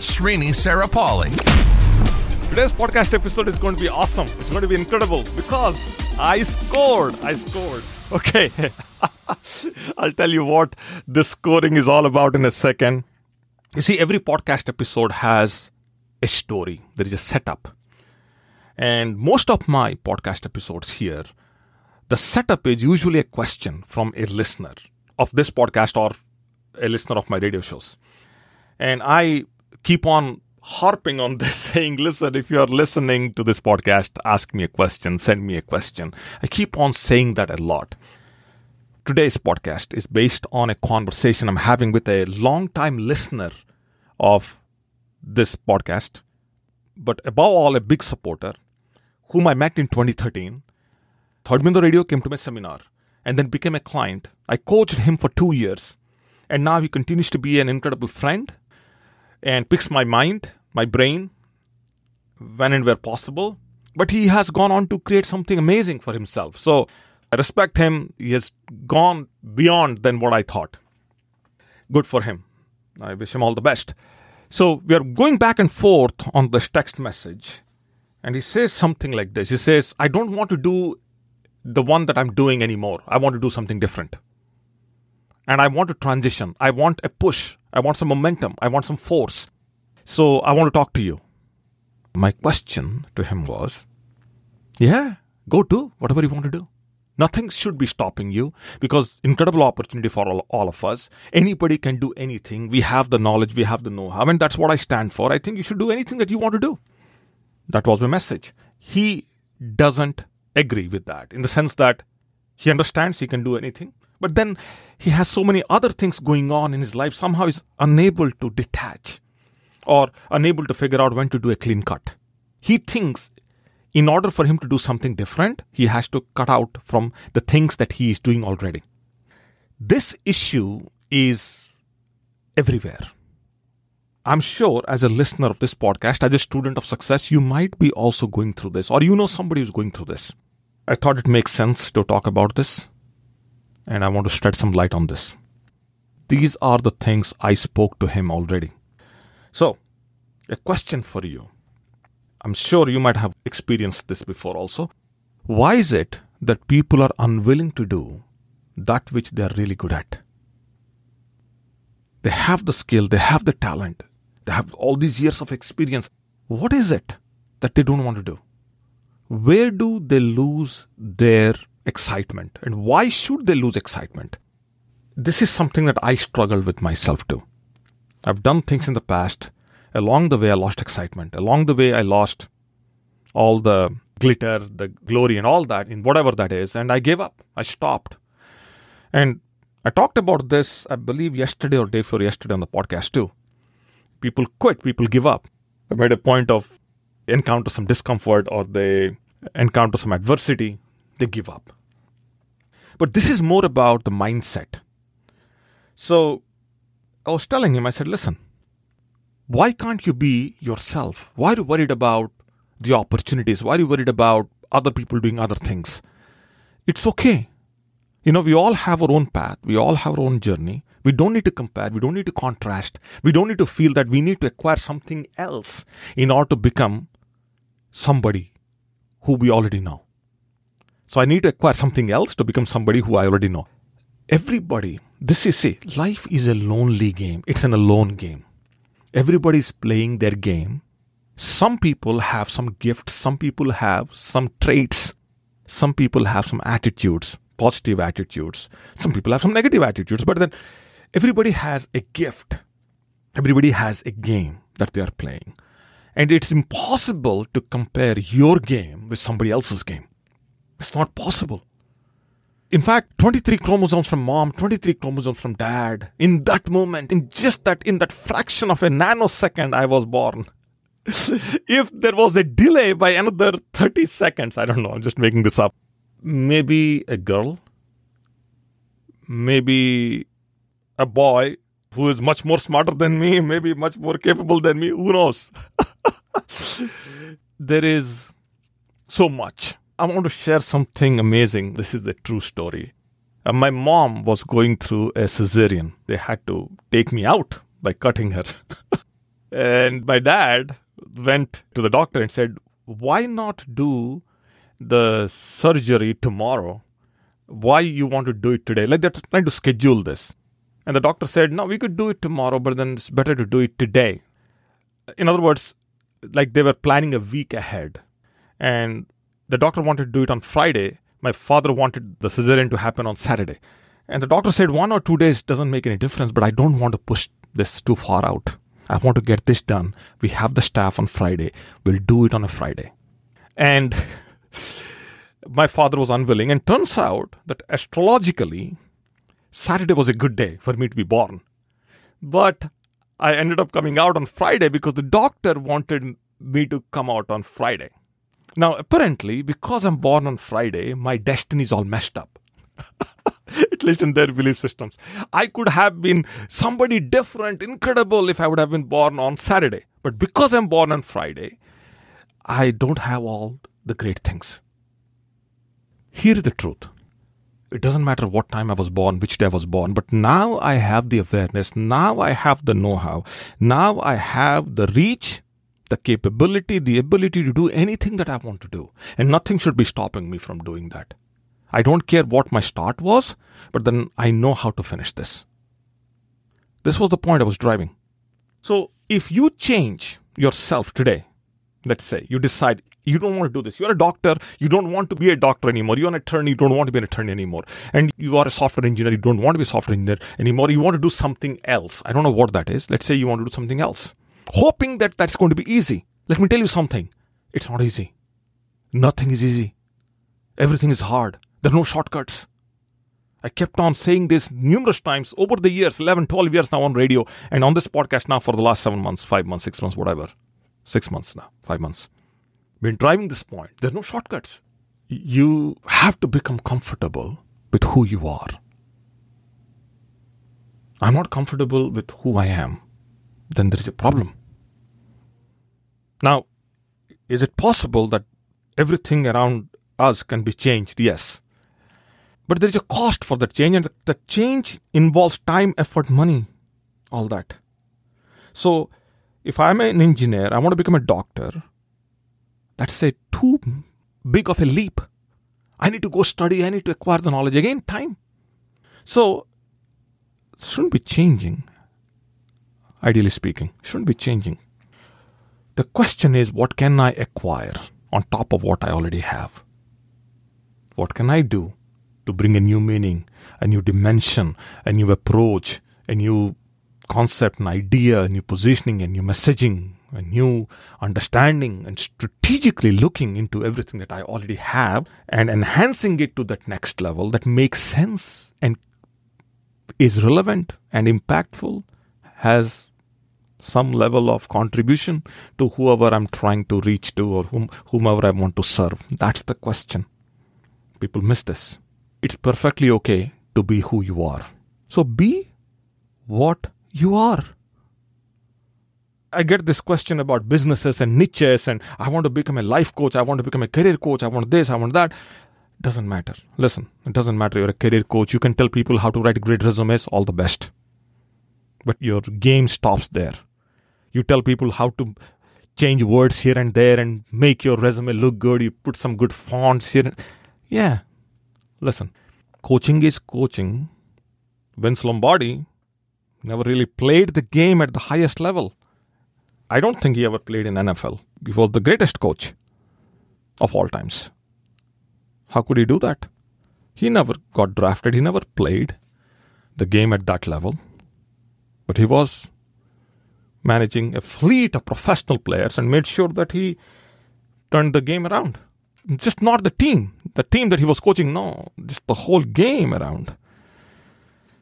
Srini Sarapalli. Today's podcast episode is going to be awesome. It's going to be incredible because I scored. I scored. Okay. I'll tell you what this scoring is all about in a second. You see, every podcast episode has a story, there is a setup. And most of my podcast episodes here, the setup is usually a question from a listener of this podcast or a listener of my radio shows. And I keep on harping on this, saying, listen, if you are listening to this podcast, ask me a question, send me a question. I keep on saying that a lot. Today's podcast is based on a conversation I'm having with a long-time listener of this podcast, but above all, a big supporter, whom I met in 2013. Heard me radio, came to my seminar, and then became a client. I coached him for two years, and now he continues to be an incredible friend and picks my mind, my brain, when and where possible. But he has gone on to create something amazing for himself. So I respect him. He has gone beyond than what I thought. Good for him. I wish him all the best. So we are going back and forth on this text message. And he says something like this He says, I don't want to do the one that I'm doing anymore. I want to do something different. And I want to transition. I want a push. I want some momentum. I want some force. So I want to talk to you. My question to him was, Yeah, go do whatever you want to do. Nothing should be stopping you because incredible opportunity for all, all of us. Anybody can do anything. We have the knowledge, we have the know how, and that's what I stand for. I think you should do anything that you want to do. That was my message. He doesn't agree with that in the sense that he understands he can do anything, but then he has so many other things going on in his life, somehow is unable to detach or unable to figure out when to do a clean cut. He thinks in order for him to do something different, he has to cut out from the things that he is doing already. This issue is everywhere. I'm sure as a listener of this podcast, as a student of success, you might be also going through this, or you know somebody who's going through this. I thought it makes sense to talk about this, and I want to shed some light on this. These are the things I spoke to him already. So, a question for you I'm sure you might have experienced this before also. Why is it that people are unwilling to do that which they are really good at? They have the skill, they have the talent, they have all these years of experience. What is it that they don't want to do? Where do they lose their excitement? And why should they lose excitement? This is something that I struggle with myself too. I've done things in the past along the way, I lost excitement. Along the way, I lost all the glitter, the glory, and all that in whatever that is. And I gave up. I stopped. And I talked about this, I believe, yesterday or day before yesterday on the podcast too. People quit, people give up. I made a point of encounter some discomfort or they encounter some adversity, they give up. But this is more about the mindset. So I was telling him, I said, listen, why can't you be yourself? Why are you worried about the opportunities? Why are you worried about other people doing other things? It's okay. You know, we all have our own path. We all have our own journey. We don't need to compare. We don't need to contrast. We don't need to feel that we need to acquire something else in order to become somebody who we already know. So I need to acquire something else to become somebody who I already know. Everybody, this is it. Life is a lonely game. It's an alone game everybody's playing their game. Some people have some gifts, some people have some traits, some people have some attitudes, positive attitudes, some people have some negative attitudes, but then everybody has a gift. Everybody has a game that they are playing. And it's impossible to compare your game with somebody else's game. It's not possible. In fact, 23 chromosomes from mom, 23 chromosomes from dad. In that moment, in just that, in that fraction of a nanosecond, I was born. if there was a delay by another 30 seconds, I don't know, I'm just making this up. Maybe a girl, maybe a boy who is much more smarter than me, maybe much more capable than me, who knows? there is so much. I want to share something amazing. This is the true story. Uh, my mom was going through a cesarean. They had to take me out by cutting her. and my dad went to the doctor and said, Why not do the surgery tomorrow? Why you want to do it today? Like they're trying to schedule this. And the doctor said, No, we could do it tomorrow, but then it's better to do it today. In other words, like they were planning a week ahead. And the doctor wanted to do it on Friday. My father wanted the cesarean to happen on Saturday. And the doctor said one or two days doesn't make any difference, but I don't want to push this too far out. I want to get this done. We have the staff on Friday. We'll do it on a Friday. And my father was unwilling. And turns out that astrologically, Saturday was a good day for me to be born. But I ended up coming out on Friday because the doctor wanted me to come out on Friday. Now, apparently, because I'm born on Friday, my destiny is all messed up. At least in their belief systems. I could have been somebody different, incredible, if I would have been born on Saturday. But because I'm born on Friday, I don't have all the great things. Here is the truth. It doesn't matter what time I was born, which day I was born, but now I have the awareness, now I have the know how, now I have the reach, the capability, the ability to do anything that I want to do. And nothing should be stopping me from doing that. I don't care what my start was, but then I know how to finish this. This was the point I was driving. So if you change yourself today, let's say you decide you don't want to do this. You're a doctor. You don't want to be a doctor anymore. You're an attorney. You don't want to be an attorney anymore. And you are a software engineer. You don't want to be a software engineer anymore. You want to do something else. I don't know what that is. Let's say you want to do something else. Hoping that that's going to be easy. Let me tell you something. It's not easy. Nothing is easy. Everything is hard. There are no shortcuts. I kept on saying this numerous times over the years, 11, 12 years now on radio and on this podcast now for the last seven months, five months, six months, whatever. Six months now, five months. Been driving this point. There's no shortcuts. You have to become comfortable with who you are. I'm not comfortable with who I am. Then there is a problem. Now, is it possible that everything around us can be changed? Yes. But there is a cost for that change, and the change involves time, effort, money, all that. So, if I'm an engineer, I want to become a doctor, that's a too big of a leap. I need to go study, I need to acquire the knowledge. Again, time. So, shouldn't be changing, ideally speaking. Shouldn't be changing. The question is, what can I acquire on top of what I already have? What can I do to bring a new meaning, a new dimension, a new approach, a new concept, an idea, a new positioning, a new messaging, a new understanding, and strategically looking into everything that I already have and enhancing it to that next level that makes sense and is relevant and impactful, has some level of contribution to whoever I'm trying to reach to or whom, whomever I want to serve. That's the question. People miss this. It's perfectly okay to be who you are. So be what you are. I get this question about businesses and niches, and I want to become a life coach, I want to become a career coach, I want this, I want that. Doesn't matter. Listen, it doesn't matter. You're a career coach. You can tell people how to write great resumes, all the best. But your game stops there. You tell people how to change words here and there and make your resume look good. You put some good fonts here. Yeah. Listen, coaching is coaching. Vince Lombardi never really played the game at the highest level. I don't think he ever played in NFL. He was the greatest coach of all times. How could he do that? He never got drafted, he never played the game at that level. But he was managing a fleet of professional players and made sure that he turned the game around. Just not the team, the team that he was coaching, no, just the whole game around.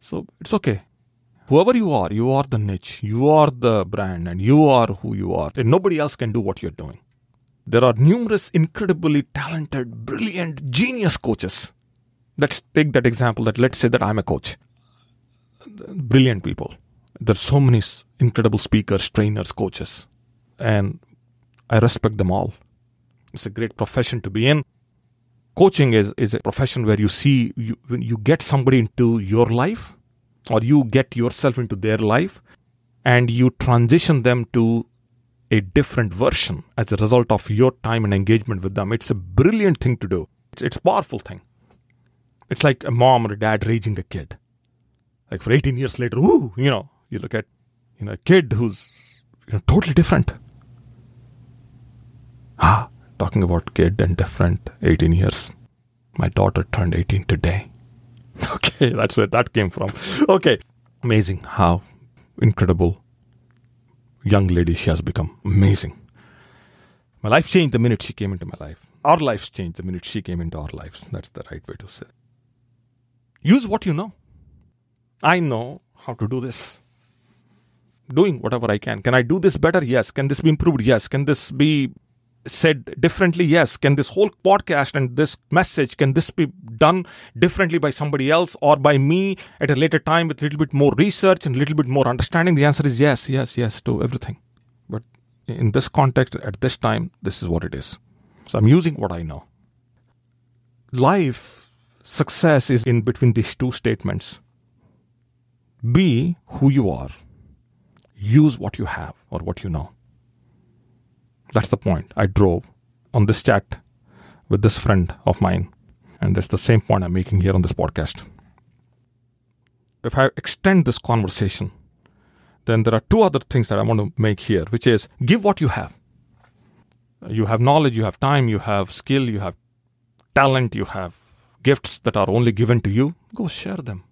So it's okay. Whoever you are, you are the niche, you are the brand, and you are who you are. And nobody else can do what you're doing. There are numerous incredibly talented, brilliant, genius coaches. Let's take that example that let's say that I'm a coach. Brilliant people. There's so many incredible speakers, trainers, coaches, and I respect them all. It's a great profession to be in. Coaching is, is a profession where you see you, when you get somebody into your life or you get yourself into their life and you transition them to a different version as a result of your time and engagement with them. It's a brilliant thing to do. It's, it's a powerful thing. It's like a mom or a dad raising a kid. Like for 18 years later, ooh, you know, you look at you know a kid who's you know totally different. Ah, talking about kid and different 18 years. My daughter turned 18 today. Okay, that's where that came from. Okay, amazing how incredible young lady she has become. Amazing. My life changed the minute she came into my life. Our lives changed the minute she came into our lives. That's the right way to say. It. Use what you know. I know how to do this. Doing whatever I can. Can I do this better? Yes. Can this be improved? Yes. Can this be said differently yes can this whole podcast and this message can this be done differently by somebody else or by me at a later time with a little bit more research and a little bit more understanding the answer is yes yes yes to everything but in this context at this time this is what it is so i'm using what i know life success is in between these two statements be who you are use what you have or what you know that's the point. I drove on this chat with this friend of mine. And that's the same point I'm making here on this podcast. If I extend this conversation, then there are two other things that I want to make here, which is give what you have. You have knowledge, you have time, you have skill, you have talent, you have gifts that are only given to you. Go share them.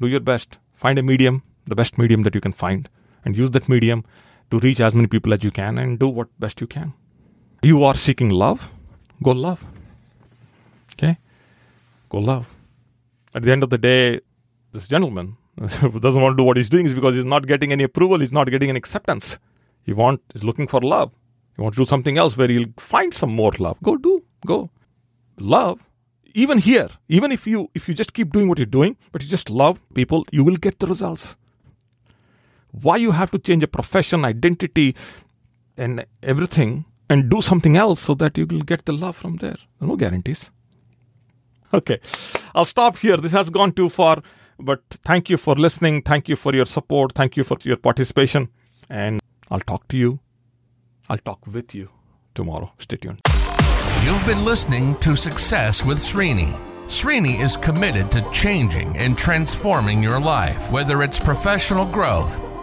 Do your best. Find a medium, the best medium that you can find, and use that medium to reach as many people as you can and do what best you can. You are seeking love, go love. Okay? Go love. At the end of the day, this gentleman who doesn't want to do what he's doing is because he's not getting any approval, he's not getting any acceptance. He want is looking for love. He wants to do something else where he'll find some more love. Go do. Go. Love. Even here, even if you if you just keep doing what you're doing, but you just love people, you will get the results why you have to change a profession, identity, and everything and do something else so that you will get the love from there. No guarantees. Okay, I'll stop here. This has gone too far, but thank you for listening. Thank you for your support. Thank you for your participation. And I'll talk to you. I'll talk with you tomorrow. Stay tuned. You've been listening to Success with Srini. Srini is committed to changing and transforming your life, whether it's professional growth